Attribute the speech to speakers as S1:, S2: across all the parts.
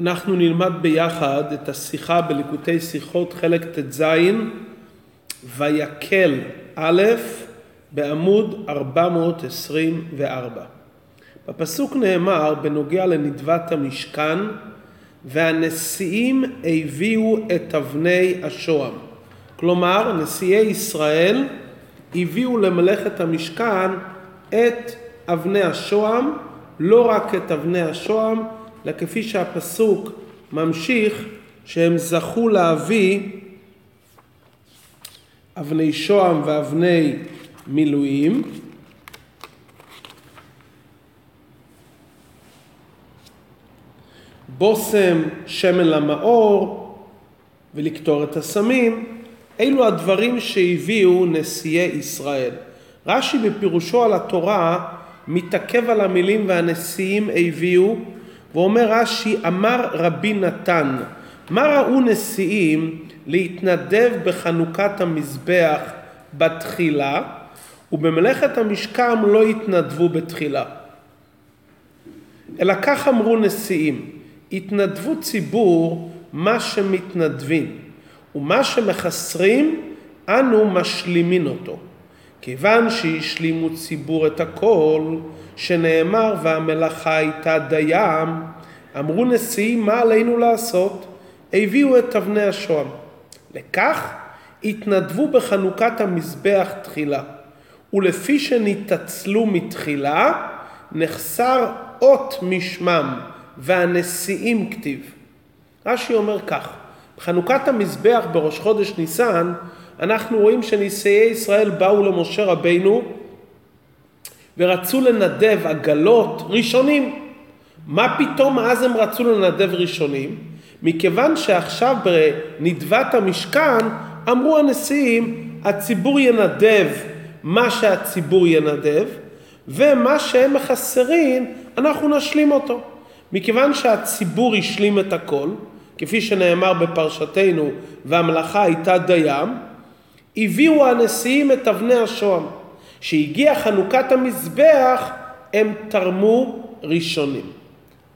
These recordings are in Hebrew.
S1: אנחנו נלמד ביחד את השיחה בליקוטי שיחות חלק ט"ז ויקל א' בעמוד 424. בפסוק נאמר בנוגע לנדבת המשכן והנשיאים הביאו את אבני השוהם. כלומר נשיאי ישראל הביאו למלאכת המשכן את אבני השוהם, לא רק את אבני השוהם, אלא כפי שהפסוק ממשיך, שהם זכו להביא אבני שוהם ואבני מילואים. בושם, שמן למאור ולקטור את הסמים, אלו הדברים שהביאו נשיאי ישראל. רש"י בפירושו על התורה מתעכב על המילים והנשיאים הביאו ואומר רש"י אמר רבי נתן מה ראו נשיאים להתנדב בחנוכת המזבח בתחילה ובמלאכת המשכן לא התנדבו בתחילה? אלא כך אמרו נשיאים התנדבו ציבור מה שמתנדבים ומה שמחסרים אנו משלימין אותו כיוון שהשלימו ציבור את הכל, שנאמר והמלאכה הייתה דיים, אמרו נשיאים מה עלינו לעשות? הביאו את אבני השוהם. לכך התנדבו בחנוכת המזבח תחילה, ולפי שנתעצלו מתחילה, נחסר אות משמם, והנשיאים כתיב. רש"י אומר כך, בחנוכת המזבח בראש חודש ניסן, אנחנו רואים שנשיאי ישראל באו למשה רבינו ורצו לנדב עגלות ראשונים. מה פתאום אז הם רצו לנדב ראשונים? מכיוון שעכשיו בנדבת המשכן אמרו הנשיאים הציבור ינדב מה שהציבור ינדב ומה שהם מחסרים אנחנו נשלים אותו. מכיוון שהציבור השלים את הכל, כפי שנאמר בפרשתנו והמלאכה הייתה דיים, הביאו הנשיאים את אבני השוהם. שהגיעה חנוכת המזבח, הם תרמו ראשונים.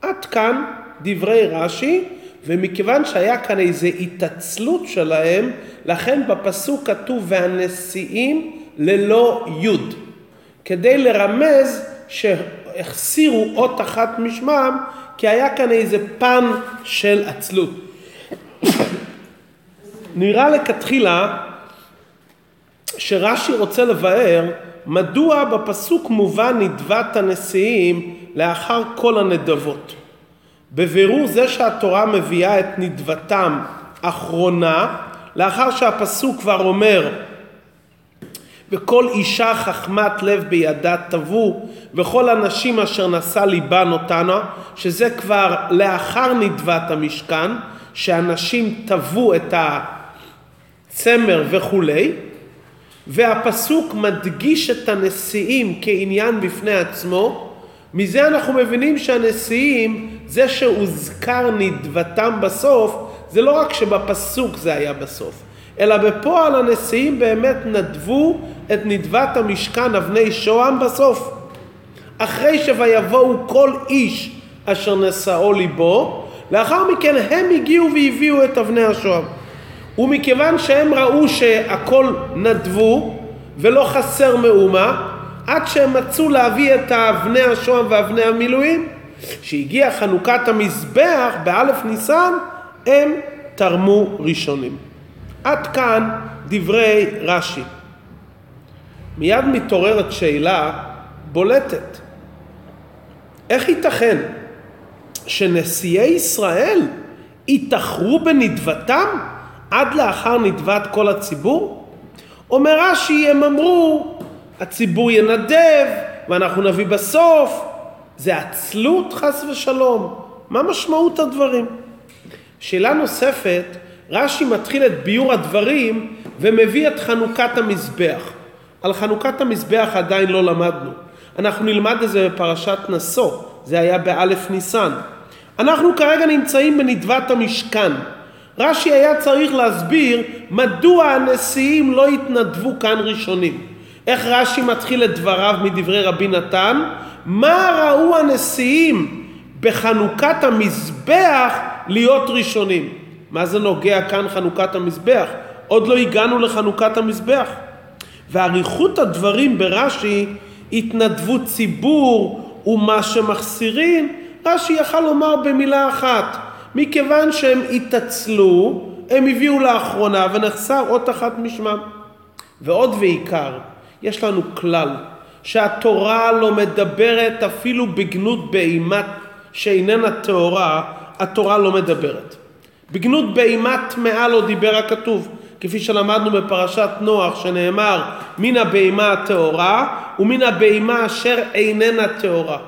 S1: עד כאן דברי רש"י, ומכיוון שהיה כאן איזו התעצלות שלהם, לכן בפסוק כתוב והנשיאים ללא יוד, כדי לרמז שהחסירו אות אחת משמם, כי היה כאן איזה פן של עצלות. נראה לכתחילה שרש"י רוצה לבאר מדוע בפסוק מובן נדבת הנשיאים לאחר כל הנדבות. בבירור זה שהתורה מביאה את נדבתם אחרונה, לאחר שהפסוק כבר אומר וכל אישה חכמת לב בידה תבוא וכל הנשים אשר נשא ליבן אותנה שזה כבר לאחר נדבת המשכן שאנשים תבוא את הצמר וכולי והפסוק מדגיש את הנשיאים כעניין בפני עצמו, מזה אנחנו מבינים שהנשיאים, זה שהוזכר נדבתם בסוף, זה לא רק שבפסוק זה היה בסוף, אלא בפועל הנשיאים באמת נדבו את נדבת המשכן אבני שוהם בסוף. אחרי שויבואו כל איש אשר נשאו ליבו, לאחר מכן הם הגיעו והביאו את אבני השוהם. ומכיוון שהם ראו שהכל נדבו ולא חסר מאומה, עד שהם מצאו להביא את אבני השוהם ואבני המילואים, שהגיע חנוכת המזבח באלף ניסן, הם תרמו ראשונים. עד כאן דברי רש"י. מיד מתעוררת שאלה בולטת. איך ייתכן שנשיאי ישראל יתאחרו בנדבתם? עד לאחר נדבת כל הציבור? אומר רש"י, הם אמרו, הציבור ינדב ואנחנו נביא בסוף. זה עצלות חס ושלום. מה משמעות הדברים? שאלה נוספת, רש"י מתחיל את ביור הדברים ומביא את חנוכת המזבח. על חנוכת המזבח עדיין לא למדנו. אנחנו נלמד את זה בפרשת נשוא, זה היה באלף ניסן. אנחנו כרגע נמצאים בנדבת המשכן. רש"י היה צריך להסביר מדוע הנשיאים לא התנדבו כאן ראשונים. איך רש"י מתחיל את דבריו מדברי רבי נתן? מה ראו הנשיאים בחנוכת המזבח להיות ראשונים. מה זה נוגע כאן חנוכת המזבח? עוד לא הגענו לחנוכת המזבח. ואריכות הדברים ברש"י, התנדבות ציבור ומה שמחסירים, רש"י יכל לומר במילה אחת, מכיוון שהם התעצלו, הם הביאו לאחרונה ונחסר אות אחת משמם. ועוד ועיקר, יש לנו כלל, שהתורה לא מדברת אפילו בגנות בהימת שאיננה טהורה, התורה לא מדברת. בגנות בהימה טמאה לא דיבר הכתוב, כפי שלמדנו בפרשת נוח שנאמר מן הבהימה הטהורה ומן הבהימה אשר איננה טהורה.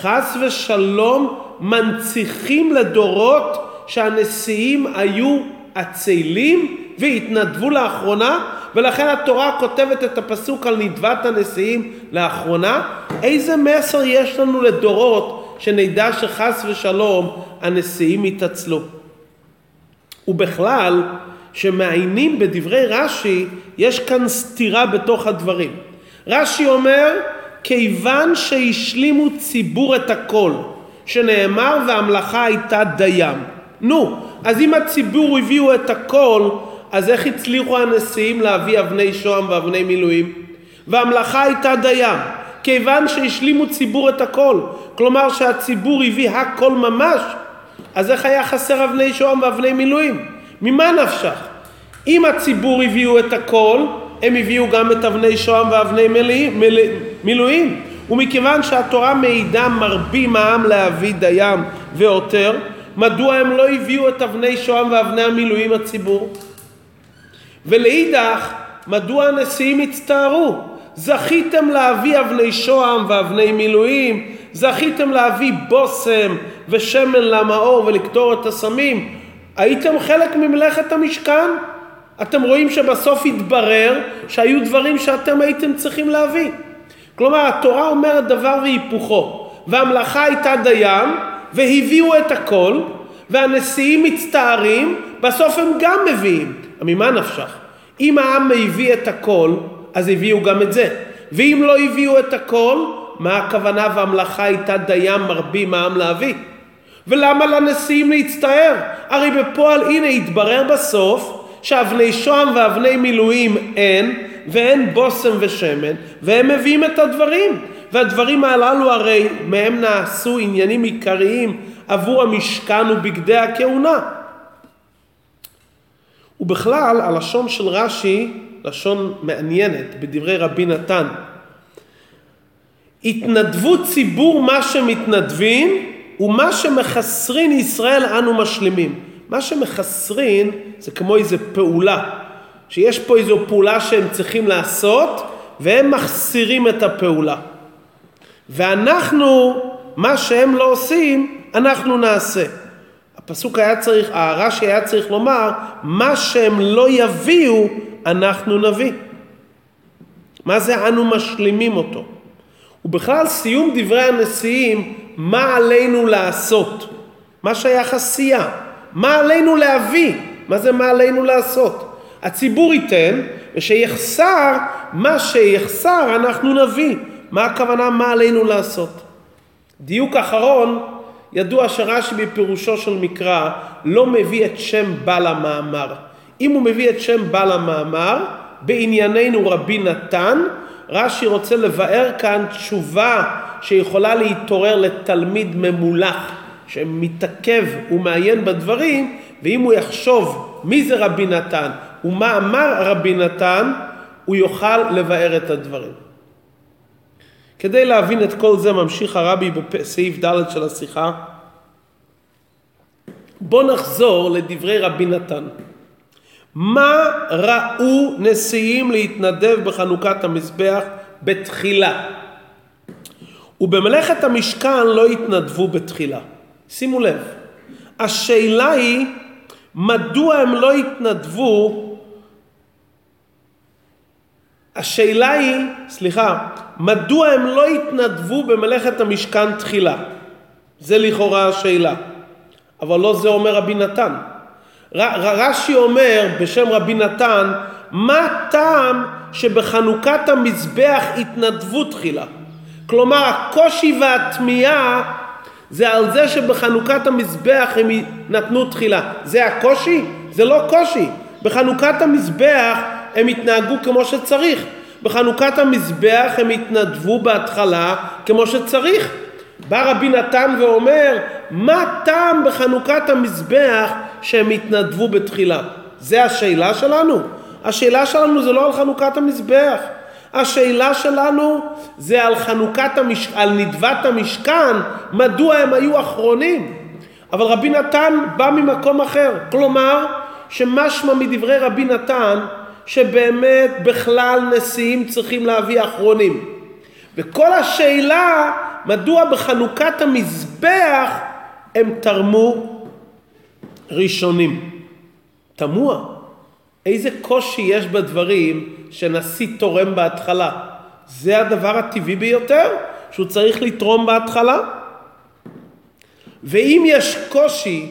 S1: חס ושלום מנציחים לדורות שהנשיאים היו עצלים והתנדבו לאחרונה ולכן התורה כותבת את הפסוק על נדבת הנשיאים לאחרונה. איזה מסר יש לנו לדורות שנדע שחס ושלום הנשיאים יתעצלו? ובכלל, שמעיינים בדברי רש"י, יש כאן סתירה בתוך הדברים. רש"י אומר, כיוון שהשלימו ציבור את הכל, שנאמר והמלאכה הייתה דיים. נו, אז אם הציבור הביאו את הכל, אז איך הצליחו הנשיאים להביא אבני שוהם ואבני מילואים? והמלאכה הייתה דיים, כיוון שהשלימו ציבור את הכל. כלומר שהציבור הביא הכל ממש, אז איך היה חסר אבני שוהם ואבני מילואים? ממה נפשך? אם הציבור הביאו את הכל, הם הביאו גם את אבני שוהם ואבני מילואים. ומכיוון שהתורה מעידה מרבים העם להביא דיים ועותר, מדוע הם לא הביאו את אבני שוהם ואבני המילואים הציבור? ולאידך, מדוע הנשיאים הצטערו? זכיתם להביא אבני שוהם ואבני מילואים, זכיתם להביא בושם ושמן למאור ולקטור את הסמים. הייתם חלק ממלאכת המשכן? אתם רואים שבסוף התברר שהיו דברים שאתם הייתם צריכים להביא. כלומר, התורה אומרת דבר והיפוכו. והמלאכה הייתה דיים, והביאו את הכל, והנשיאים מצטערים, בסוף הם גם מביאים. ממה נפשך? אם העם הביא את הכל, אז הביאו גם את זה. ואם לא הביאו את הכל, מה הכוונה והמלאכה הייתה דיין מרבים העם להביא? ולמה לנשיאים להצטער? הרי בפועל הנה התברר בסוף שאבני שוהם ואבני מילואים אין, ואין בושם ושמן, והם מביאים את הדברים. והדברים הללו הרי מהם נעשו עניינים עיקריים עבור המשכן ובגדי הכהונה. ובכלל הלשון של רש"י לשון מעניינת בדברי רבי נתן. התנדבות ציבור מה שמתנדבים ומה שמחסרין ישראל אנו משלימים. מה שמחסרין זה כמו איזה פעולה, שיש פה איזו פעולה שהם צריכים לעשות והם מחסירים את הפעולה. ואנחנו, מה שהם לא עושים, אנחנו נעשה. הפסוק היה צריך, הרש"י היה צריך לומר, מה שהם לא יביאו, אנחנו נביא. מה זה אנו משלימים אותו? ובכלל סיום דברי הנשיאים, מה עלינו לעשות? מה שייך עשייה? מה עלינו להביא? מה זה מה עלינו לעשות? הציבור ייתן, ושיחסר, מה שיחסר אנחנו נביא. מה הכוונה מה עלינו לעשות? דיוק אחרון, ידוע שרש"י בפירושו של מקרא לא מביא את שם בעל המאמר. אם הוא מביא את שם בעל המאמר, בענייננו רבי נתן, רש"י רוצה לבאר כאן תשובה שיכולה להתעורר לתלמיד ממולח שמתעכב ומעיין בדברים, ואם הוא יחשוב מי זה רבי נתן ומה אמר רבי נתן, הוא יוכל לבאר את הדברים. כדי להבין את כל זה ממשיך הרבי בסעיף ד' של השיחה. בוא נחזור לדברי רבי נתן. מה ראו נשיאים להתנדב בחנוכת המזבח בתחילה? ובמלאכת המשכן לא התנדבו בתחילה. שימו לב, השאלה היא מדוע הם לא התנדבו השאלה היא, סליחה, מדוע הם לא התנדבו במלאכת המשכן תחילה? זה לכאורה השאלה. אבל לא זה אומר רבי נתן. רש"י אומר בשם רבי נתן, מה טעם שבחנוכת המזבח התנדבו תחילה? כלומר, הקושי והתמיהה זה על זה שבחנוכת המזבח הם נתנו תחילה. זה הקושי? זה לא קושי. בחנוכת המזבח הם התנהגו כמו שצריך. בחנוכת המזבח הם התנדבו בהתחלה כמו שצריך. בא רבי נתן ואומר, מה טעם בחנוכת המזבח שהם התנדבו בתחילה? זה השאלה שלנו? השאלה שלנו זה לא על חנוכת המזבח. השאלה שלנו זה על חנוכת המש... על נדבת המשכן, מדוע הם היו אחרונים. אבל רבי נתן בא ממקום אחר, כלומר שמשמע מדברי רבי נתן שבאמת בכלל נשיאים צריכים להביא אחרונים. וכל השאלה מדוע בחנוכת המזבח הם תרמו ראשונים. תמוה. איזה קושי יש בדברים שנשיא תורם בהתחלה. זה הדבר הטבעי ביותר, שהוא צריך לתרום בהתחלה. ואם יש קושי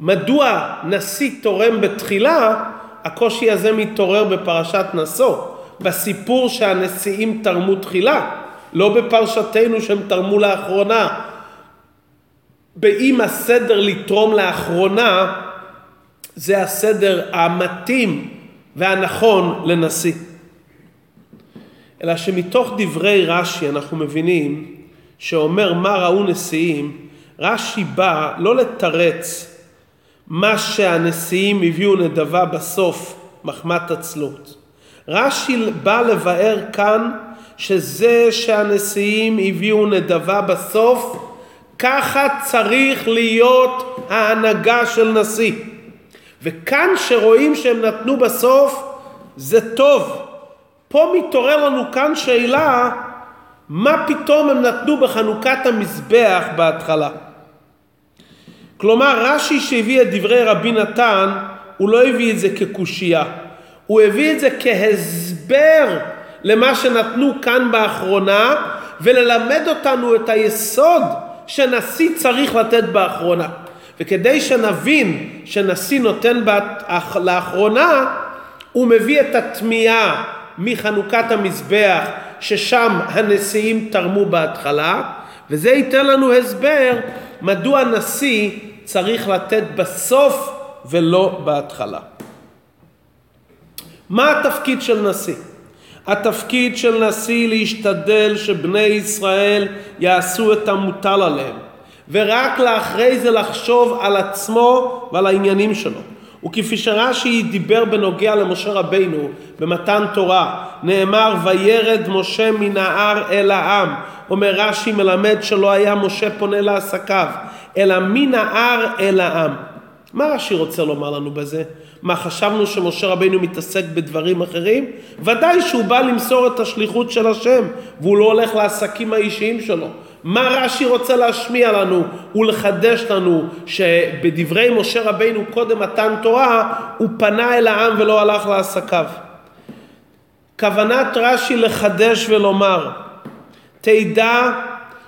S1: מדוע נשיא תורם בתחילה, הקושי הזה מתעורר בפרשת נשוא, בסיפור שהנשיאים תרמו תחילה, לא בפרשתנו שהם תרמו לאחרונה. באם הסדר לתרום לאחרונה זה הסדר המתאים והנכון לנשיא. אלא שמתוך דברי רש"י אנחנו מבינים שאומר מה ראו נשיאים, רש"י בא לא לתרץ מה שהנשיאים הביאו נדבה בסוף מחמת עצלות. רש"י בא לבאר כאן שזה שהנשיאים הביאו נדבה בסוף, ככה צריך להיות ההנהגה של נשיא. וכאן שרואים שהם נתנו בסוף, זה טוב. פה מתעורר לנו כאן שאלה, מה פתאום הם נתנו בחנוכת המזבח בהתחלה? כלומר, רש"י שהביא את דברי רבי נתן, הוא לא הביא את זה כקושייה. הוא הביא את זה כהסבר למה שנתנו כאן באחרונה, וללמד אותנו את היסוד שנשיא צריך לתת באחרונה. וכדי שנבין שנשיא נותן בת, לאחרונה, הוא מביא את התמיהה מחנוכת המזבח, ששם הנשיאים תרמו בהתחלה, וזה ייתן לנו הסבר מדוע נשיא צריך לתת בסוף ולא בהתחלה. מה התפקיד של נשיא? התפקיד של נשיא להשתדל שבני ישראל יעשו את המוטל עליהם. ורק לאחרי זה לחשוב על עצמו ועל העניינים שלו. וכפי שרש"י דיבר בנוגע למשה רבינו במתן תורה, נאמר וירד משה מן ההר אל העם. אומר רש"י מלמד שלא היה משה פונה לעסקיו, אלא מן ההר אל העם. מה רש"י רוצה לומר לנו בזה? מה חשבנו שמשה רבינו מתעסק בדברים אחרים? ודאי שהוא בא למסור את השליחות של השם והוא לא הולך לעסקים האישיים שלו. מה רש"י רוצה להשמיע לנו ולחדש לנו שבדברי משה רבינו קודם מתן תורה הוא פנה אל העם ולא הלך לעסקיו. כוונת רש"י לחדש ולומר תדע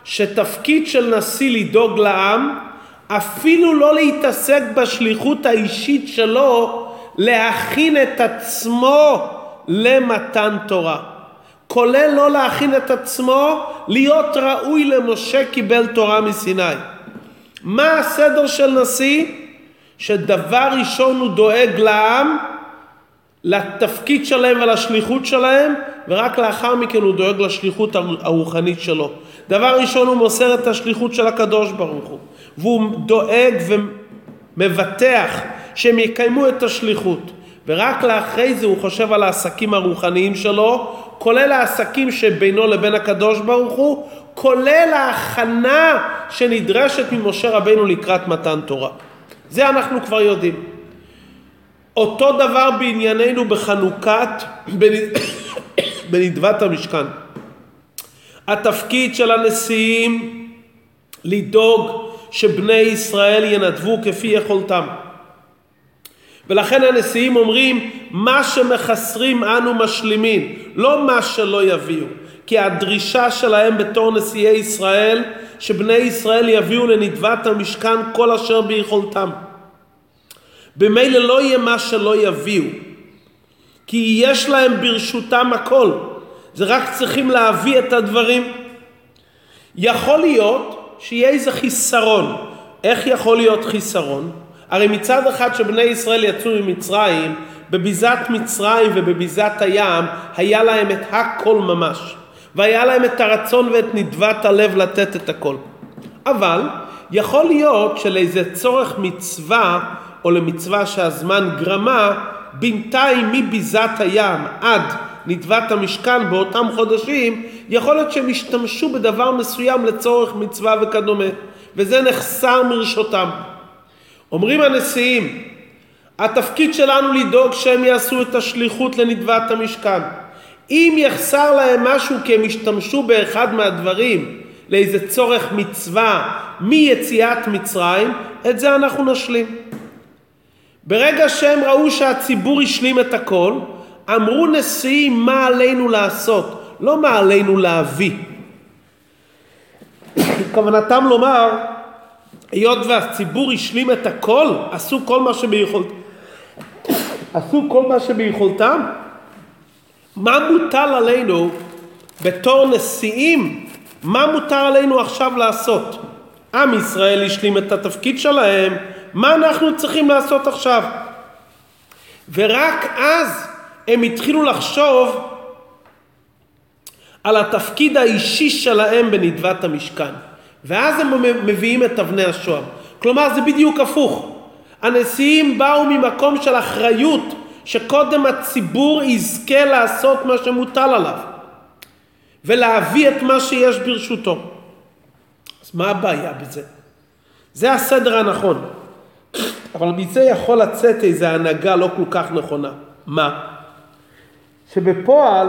S1: שתפקיד של נשיא לדאוג לעם אפילו לא להתעסק בשליחות האישית שלו להכין את עצמו למתן תורה. כולל לא להכין את עצמו להיות ראוי למשה קיבל תורה מסיני. מה הסדר של נשיא? שדבר ראשון הוא דואג לעם, לתפקיד שלהם ולשליחות שלהם, ורק לאחר מכן הוא דואג לשליחות הרוחנית שלו. דבר ראשון הוא מוסר את השליחות של הקדוש ברוך הוא, והוא דואג ומבטח שהם יקיימו את השליחות. ורק לאחרי זה הוא חושב על העסקים הרוחניים שלו, כולל העסקים שבינו לבין הקדוש ברוך הוא, כולל ההכנה שנדרשת ממשה רבינו לקראת מתן תורה. זה אנחנו כבר יודעים. אותו דבר בענייננו בחנוכת, בנדבת המשכן. התפקיד של הנשיאים לדאוג שבני ישראל ינדבו כפי יכולתם. ולכן הנשיאים אומרים מה שמחסרים אנו משלימים, לא מה שלא יביאו. כי הדרישה שלהם בתור נשיאי ישראל, שבני ישראל יביאו לנדבת המשכן כל אשר ביכולתם. במילא לא יהיה מה שלא יביאו, כי יש להם ברשותם הכל, זה רק צריכים להביא את הדברים. יכול להיות שיהיה איזה חיסרון. איך יכול להיות חיסרון? הרי מצד אחד שבני ישראל יצאו ממצרים, בביזת מצרים ובביזת הים היה להם את הכל ממש. והיה להם את הרצון ואת נדבת הלב לתת את הכל. אבל יכול להיות שלאיזה צורך מצווה או למצווה שהזמן גרמה, בינתיים מביזת הים עד נדבת המשכן באותם חודשים, יכול להיות שהם השתמשו בדבר מסוים לצורך מצווה וכדומה, וזה נחסר מרשותם. אומרים הנשיאים, התפקיד שלנו לדאוג שהם יעשו את השליחות לנדבת המשכן. אם יחסר להם משהו כי הם השתמשו באחד מהדברים לאיזה צורך מצווה מיציאת מצרים, את זה אנחנו נשלים. ברגע שהם ראו שהציבור השלים את הכל, אמרו נשיאים מה עלינו לעשות, לא מה עלינו להביא. כוונתם לומר, היות והציבור השלים את הכל, עשו כל מה שביכולתם, עשו כל מה שביכולתם, מה מוטל עלינו בתור נשיאים, מה מותר עלינו עכשיו לעשות? עם ישראל השלים את התפקיד שלהם, מה אנחנו צריכים לעשות עכשיו? ורק אז הם התחילו לחשוב על התפקיד האישי שלהם בנדבת המשכן. ואז הם מביאים את אבני השוהם. כלומר זה בדיוק הפוך. הנשיאים באו ממקום של אחריות שקודם הציבור יזכה לעשות מה שמוטל עליו ולהביא את מה שיש ברשותו. אז מה הבעיה בזה? זה הסדר הנכון. אבל מזה יכול לצאת איזו הנהגה לא כל כך נכונה. מה? שבפועל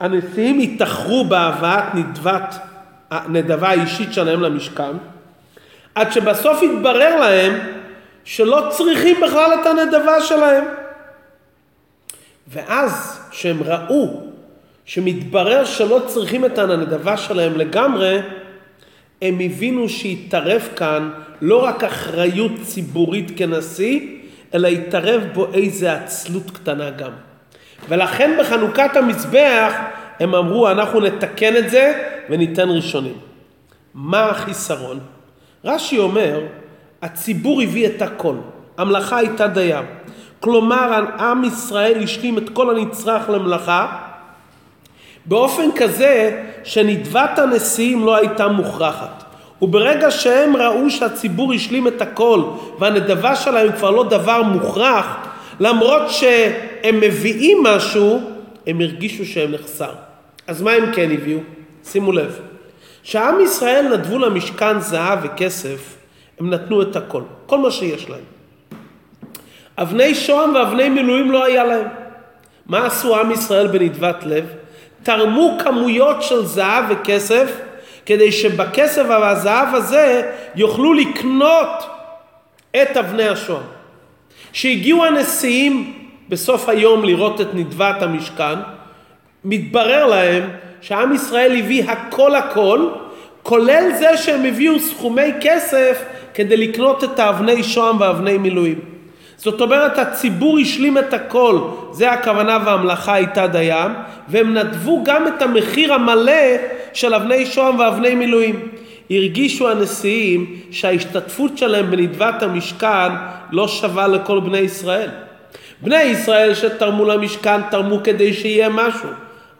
S1: הנשיאים יתאחרו בהבאת נדבת, הנדבה האישית שלהם למשכן, עד שבסוף יתברר להם שלא צריכים בכלל את הנדבה שלהם. ואז שהם ראו שמתברר שלא צריכים את הנדבה שלהם לגמרי, הם הבינו שהתערב כאן לא רק אחריות ציבורית כנשיא, אלא התערב בו איזה עצלות קטנה גם. ולכן בחנוכת המזבח הם אמרו אנחנו נתקן את זה וניתן ראשונים. מה החיסרון? רש"י אומר, הציבור הביא את הכל, המלאכה הייתה דייה. כלומר, עם ישראל השלים את כל הנצרך למלאכה, באופן כזה שנדבת הנשיאים לא הייתה מוכרחת. וברגע שהם ראו שהציבור השלים את הכל והנדבה שלהם כבר לא דבר מוכרח, למרות שהם מביאים משהו, הם הרגישו שהם נחסר. אז מה הם כן הביאו? שימו לב, כשעם ישראל נדבו למשכן זהב וכסף, הם נתנו את הכל, כל מה שיש להם. אבני שוהם ואבני מילואים לא היה להם. מה עשו עם ישראל בנדבת לב? תרמו כמויות של זהב וכסף כדי שבכסף והזהב הזה יוכלו לקנות את אבני השוהם. כשהגיעו הנשיאים בסוף היום לראות את נדבת המשכן, מתברר להם שעם ישראל הביא הכל הכל, כולל זה שהם הביאו סכומי כסף כדי לקנות את האבני שוהם ואבני מילואים. זאת אומרת הציבור השלים את הכל, זה הכוונה והמלאכה הייתה דיים, והם נדבו גם את המחיר המלא של אבני שוהם ואבני מילואים. הרגישו הנשיאים שההשתתפות שלהם בנדבת המשכן לא שווה לכל בני ישראל. בני ישראל שתרמו למשכן תרמו כדי שיהיה משהו.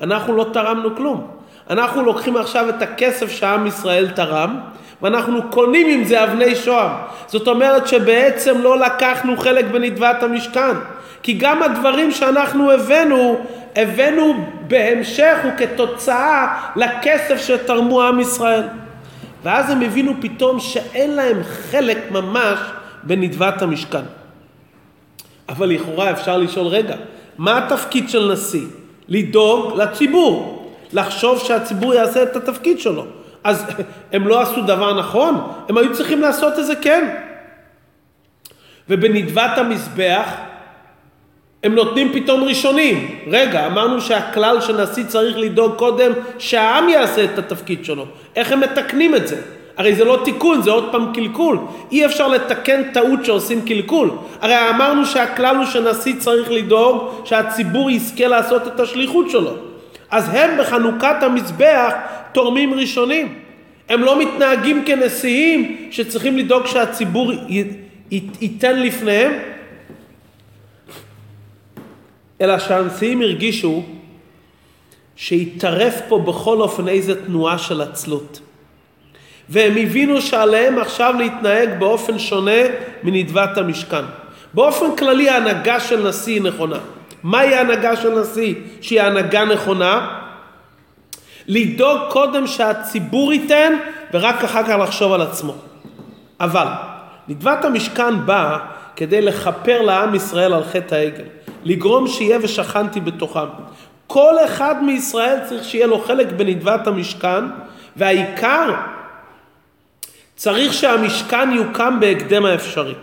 S1: אנחנו לא תרמנו כלום. אנחנו לוקחים עכשיו את הכסף שעם ישראל תרם, ואנחנו קונים עם זה אבני שוהם. זאת אומרת שבעצם לא לקחנו חלק בנדבת המשכן. כי גם הדברים שאנחנו הבאנו, הבאנו בהמשך וכתוצאה לכסף שתרמו עם ישראל. ואז הם הבינו פתאום שאין להם חלק ממש בנדבת המשכן. אבל לכאורה אפשר לשאול, רגע, מה התפקיד של נשיא? לדאוג לציבור, לחשוב שהציבור יעשה את התפקיד שלו. אז הם לא עשו דבר נכון? הם היו צריכים לעשות את זה כן. ובנדבת המזבח הם נותנים פתאום ראשונים. רגע, אמרנו שהכלל שנשיא צריך לדאוג קודם שהעם יעשה את התפקיד שלו. איך הם מתקנים את זה? הרי זה לא תיקון, זה עוד פעם קלקול. אי אפשר לתקן טעות שעושים קלקול. הרי אמרנו שהכלל הוא שנשיא צריך לדאוג שהציבור יזכה לעשות את השליחות שלו. אז הם בחנוכת המזבח תורמים ראשונים. הם לא מתנהגים כנשיאים שצריכים לדאוג שהציבור ייתן לפניהם, אלא שהנשיאים הרגישו שהתערף פה בכל אופן איזה תנועה של עצלות. והם הבינו שעליהם עכשיו להתנהג באופן שונה מנדבת המשכן. באופן כללי ההנהגה של נשיא היא נכונה. מהי ההנהגה של נשיא שהיא הנהגה נכונה? לדאוג קודם שהציבור ייתן ורק אחר כך לחשוב על עצמו. אבל נדבת המשכן באה כדי לכפר לעם ישראל על חטא העגל, לגרום שיהיה ושכנתי בתוכם. כל אחד מישראל צריך שיהיה לו חלק בנדבת המשכן, והעיקר צריך שהמשכן יוקם בהקדם האפשרי.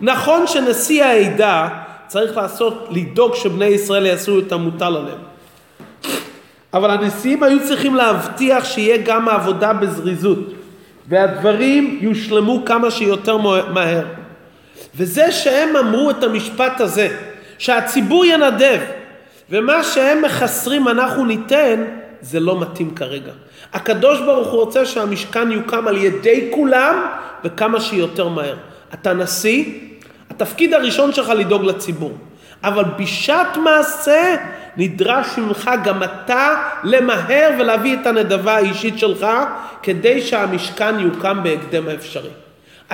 S1: נכון שנשיא העדה צריך לעשות, לדאוג שבני ישראל יעשו את המוטל עליהם. אבל הנשיאים היו צריכים להבטיח שיהיה גם העבודה בזריזות, והדברים יושלמו כמה שיותר מהר. וזה שהם אמרו את המשפט הזה, שהציבור ינדב, ומה שהם מחסרים אנחנו ניתן, זה לא מתאים כרגע. הקדוש ברוך הוא רוצה שהמשכן יוקם על ידי כולם וכמה שיותר מהר. אתה נשיא, התפקיד הראשון שלך לדאוג לציבור. אבל בשעת מעשה נדרש ממך גם אתה למהר ולהביא את הנדבה האישית שלך כדי שהמשכן יוקם בהקדם האפשרי.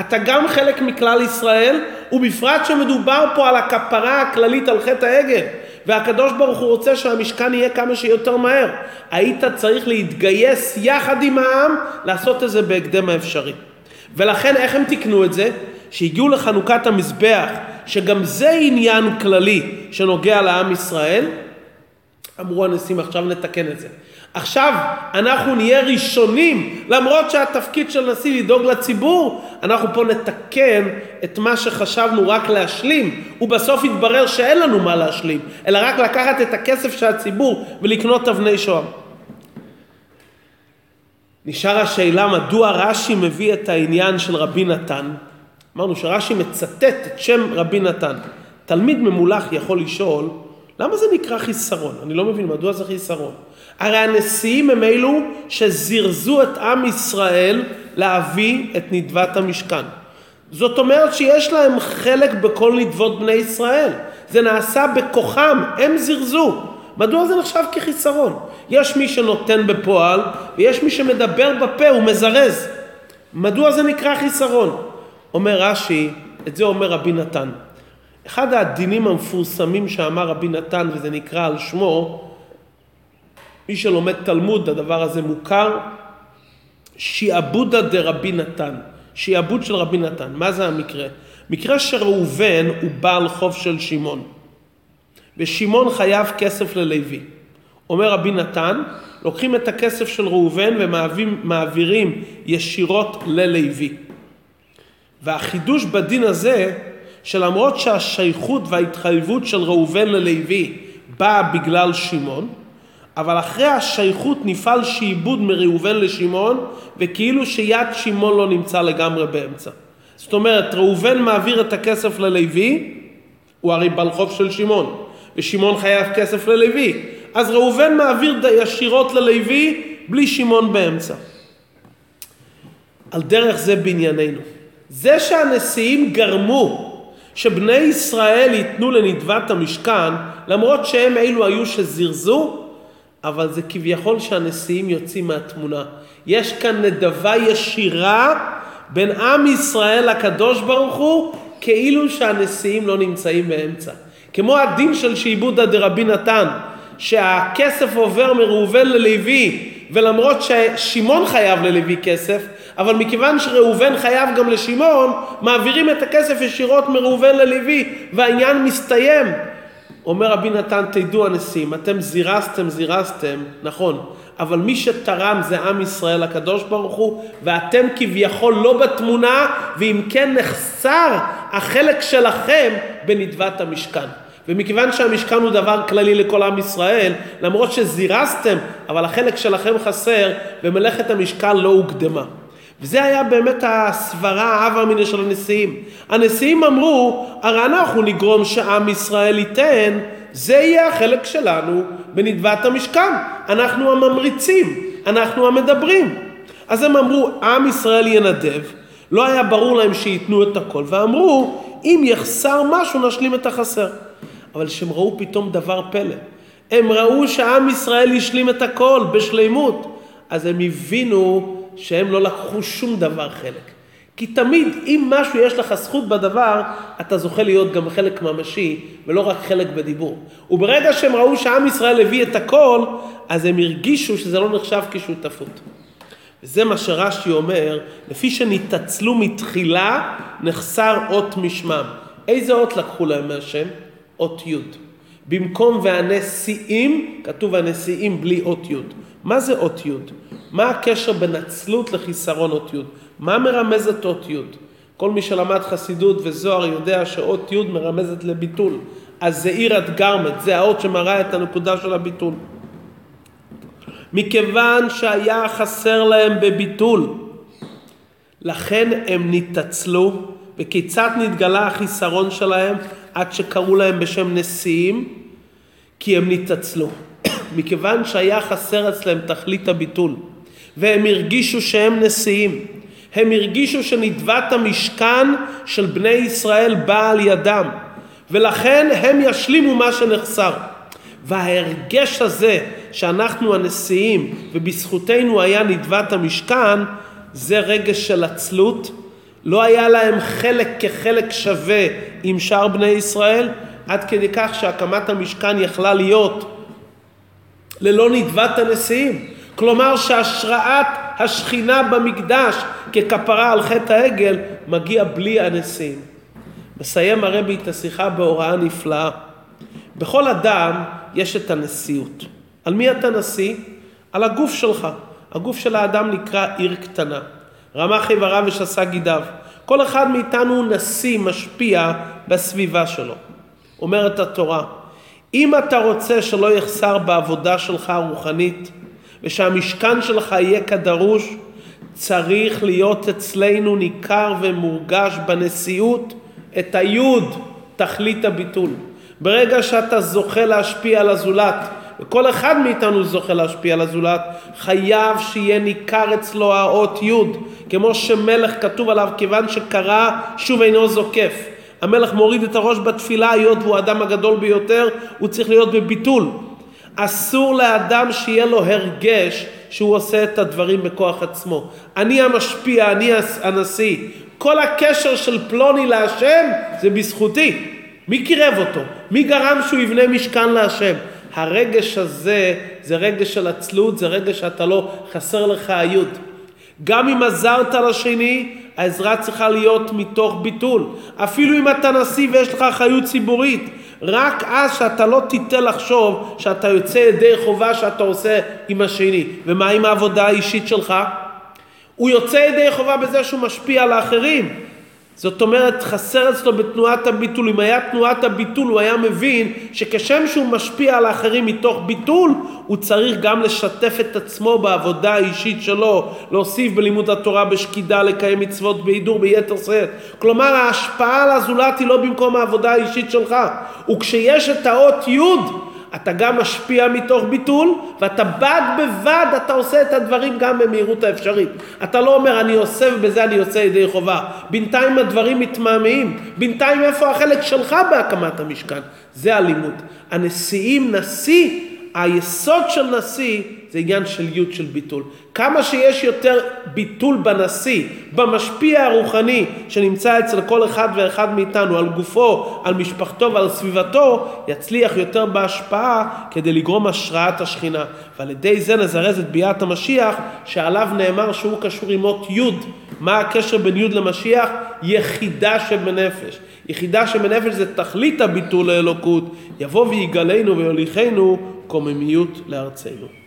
S1: אתה גם חלק מכלל ישראל, ובפרט שמדובר פה על הכפרה הכללית על חטא העגל. והקדוש ברוך הוא רוצה שהמשכן יהיה כמה שיותר מהר. היית צריך להתגייס יחד עם העם לעשות את זה בהקדם האפשרי. ולכן איך הם תיקנו את זה? שהגיעו לחנוכת המזבח, שגם זה עניין כללי שנוגע לעם ישראל, אמרו הנשיאים עכשיו נתקן את זה. עכשיו אנחנו נהיה ראשונים, למרות שהתפקיד של נשיא לדאוג לציבור, אנחנו פה נתקן את מה שחשבנו רק להשלים, ובסוף יתברר שאין לנו מה להשלים, אלא רק לקחת את הכסף של הציבור ולקנות אבני שוהם. נשאר השאלה מדוע רש"י מביא את העניין של רבי נתן. אמרנו שרש"י מצטט את שם רבי נתן. תלמיד ממולח יכול לשאול, למה זה נקרא חיסרון? אני לא מבין מדוע זה חיסרון. הרי הנשיאים הם אלו שזירזו את עם ישראל להביא את נדבת המשכן. זאת אומרת שיש להם חלק בכל נדבות בני ישראל. זה נעשה בכוחם, הם זירזו. מדוע זה נחשב כחיסרון? יש מי שנותן בפועל ויש מי שמדבר בפה ומזרז. מדוע זה נקרא חיסרון? אומר רש"י, את זה אומר רבי נתן. אחד הדינים המפורסמים שאמר רבי נתן, וזה נקרא על שמו, מי שלומד תלמוד, הדבר הזה מוכר, שיעבודה דרבי נתן, שיעבוד של רבי נתן. מה זה המקרה? מקרה שראובן הוא בעל חוב של שמעון, ושמעון חייב כסף ללוי. אומר רבי נתן, לוקחים את הכסף של ראובן ומעבירים ישירות ללוי. והחידוש בדין הזה, שלמרות שהשייכות וההתחייבות של ראובן ללוי באה בגלל שמעון, אבל אחרי השייכות נפעל שעבוד מראובן לשמעון, וכאילו שיד שמעון לא נמצא לגמרי באמצע. זאת אומרת, ראובן מעביר את הכסף ללוי, הוא הרי בעל חוב של שמעון, ושמעון חייב כסף ללוי, אז ראובן מעביר ישירות ללוי בלי שמעון באמצע. על דרך זה בענייננו. זה שהנשיאים גרמו שבני ישראל ייתנו לנדבת המשכן, למרות שהם אלו היו שזירזו, אבל זה כביכול שהנשיאים יוצאים מהתמונה. יש כאן נדבה ישירה בין עם ישראל לקדוש ברוך הוא, כאילו שהנשיאים לא נמצאים באמצע. כמו הדין של שעבודא דרבי נתן, שהכסף עובר מראובן ללוי, ולמרות ששמעון חייב ללוי כסף, אבל מכיוון שראובן חייב גם לשמעון, מעבירים את הכסף ישירות מראובן ללוי, והעניין מסתיים. אומר רבי נתן, תדעו הנשיאים, אתם זירזתם, זירזתם, נכון, אבל מי שתרם זה עם ישראל הקדוש ברוך הוא, ואתם כביכול לא בתמונה, ואם כן נחסר החלק שלכם בנדבת המשכן. ומכיוון שהמשכן הוא דבר כללי לכל עם ישראל, למרות שזירזתם, אבל החלק שלכם חסר, ומלאכת המשכן לא הוקדמה. וזה היה באמת הסברה האב אמינא של הנשיאים. הנשיאים אמרו, הרי אנחנו נגרום שעם ישראל ייתן, זה יהיה החלק שלנו בנדבת המשכן. אנחנו הממריצים, אנחנו המדברים. אז הם אמרו, עם ישראל ינדב, לא היה ברור להם שייתנו את הכל, ואמרו, אם יחסר משהו נשלים את החסר. אבל כשהם ראו פתאום דבר פלא, הם ראו שעם ישראל השלים את הכל בשלימות, אז הם הבינו שהם לא לקחו שום דבר חלק. כי תמיד, אם משהו יש לך זכות בדבר, אתה זוכה להיות גם חלק ממשי, ולא רק חלק בדיבור. וברגע שהם ראו שעם ישראל הביא את הכל, אז הם הרגישו שזה לא נחשב כשותפות. וזה מה שרש"י אומר, לפי שנתעצלו מתחילה, נחסר אות משמם. איזה אות לקחו להם מהשם? אות י'. במקום והנשיאים, כתוב הנשיאים בלי אות י'. מה זה אות י'? מה הקשר בין עצלות לחיסרון אות י'? מה מרמזת אות י'? כל מי שלמד חסידות וזוהר יודע שאות י' מרמזת לביטול. אז זה עירת גרמת, זה האות שמראה את הנקודה של הביטול. מכיוון שהיה חסר להם בביטול, לכן הם נתעצלו, וכיצד נתגלה החיסרון שלהם עד שקראו להם בשם נשיאים? כי הם נתעצלו. מכיוון שהיה חסר אצלם תכלית הביטול, והם הרגישו שהם נשיאים, הם הרגישו שנדבת המשכן של בני ישראל בא על ידם, ולכן הם ישלימו מה שנחסר. וההרגש הזה שאנחנו הנשיאים ובזכותנו היה נדבת המשכן, זה רגש של עצלות. לא היה להם חלק כחלק שווה עם שאר בני ישראל, עד כדי כך שהקמת המשכן יכלה להיות ללא נדבת הנשיאים. כלומר שהשראת השכינה במקדש ככפרה על חטא העגל מגיע בלי הנשיאים. מסיים הרבי את השיחה בהוראה נפלאה. בכל אדם יש את הנשיאות. על מי אתה נשיא? על הגוף שלך. הגוף של האדם נקרא עיר קטנה. רמח איבריו ושסה גידיו. כל אחד מאיתנו נשיא, משפיע בסביבה שלו. אומרת התורה, אם אתה רוצה שלא יחסר בעבודה שלך הרוחנית, ושהמשכן שלך יהיה כדרוש, צריך להיות אצלנו ניכר ומורגש בנשיאות את היוד, תכלית הביטול. ברגע שאתה זוכה להשפיע על הזולת, וכל אחד מאיתנו זוכה להשפיע על הזולת, חייב שיהיה ניכר אצלו האות י', כמו שמלך כתוב עליו, כיוון שקרא שוב אינו זוקף. המלך מוריד את הראש בתפילה, היות והוא האדם הגדול ביותר, הוא צריך להיות בביטול. אסור לאדם שיהיה לו הרגש שהוא עושה את הדברים בכוח עצמו. אני המשפיע, אני הנשיא. כל הקשר של פלוני להשם זה בזכותי. מי קירב אותו? מי גרם שהוא יבנה משכן להשם? הרגש הזה זה רגש של עצלות, זה רגש שאתה לא, חסר לך היוד. גם אם עזרת לשני, העזרה צריכה להיות מתוך ביטול. אפילו אם אתה נשיא ויש לך אחריות ציבורית, רק אז שאתה לא תיטה לחשוב שאתה יוצא ידי חובה שאתה עושה עם השני. ומה עם העבודה האישית שלך? הוא יוצא ידי חובה בזה שהוא משפיע על האחרים. זאת אומרת, חסר אצלו בתנועת הביטול. אם היה תנועת הביטול, הוא היה מבין שכשם שהוא משפיע על האחרים מתוך ביטול, הוא צריך גם לשתף את עצמו בעבודה האישית שלו, להוסיף בלימוד התורה בשקידה, לקיים מצוות בהידור ביתר שאת. כלומר, ההשפעה על הזולת היא לא במקום העבודה האישית שלך. וכשיש את האות י' אתה גם משפיע מתוך ביטול, ואתה בד בבד אתה עושה את הדברים גם במהירות האפשרית. אתה לא אומר אני עושה ובזה אני יוצא ידי חובה. בינתיים הדברים מתמהמהים. בינתיים איפה החלק שלך בהקמת המשכן? זה הלימוד. הנשיאים, נשיא, היסוד של נשיא זה עניין של י' של ביטול. כמה שיש יותר ביטול בנשיא, במשפיע הרוחני שנמצא אצל כל אחד ואחד מאיתנו, על גופו, על משפחתו ועל סביבתו, יצליח יותר בהשפעה כדי לגרום השראת השכינה. ועל ידי זה נזרז את ביאת המשיח, שעליו נאמר שהוא קשור עם אות י'. מה הקשר בין י' למשיח? יחידה שבנפש. יחידה שבנפש זה תכלית הביטול לאלוקות. יבוא ויגלנו ויוליכנו קוממיות לארצנו.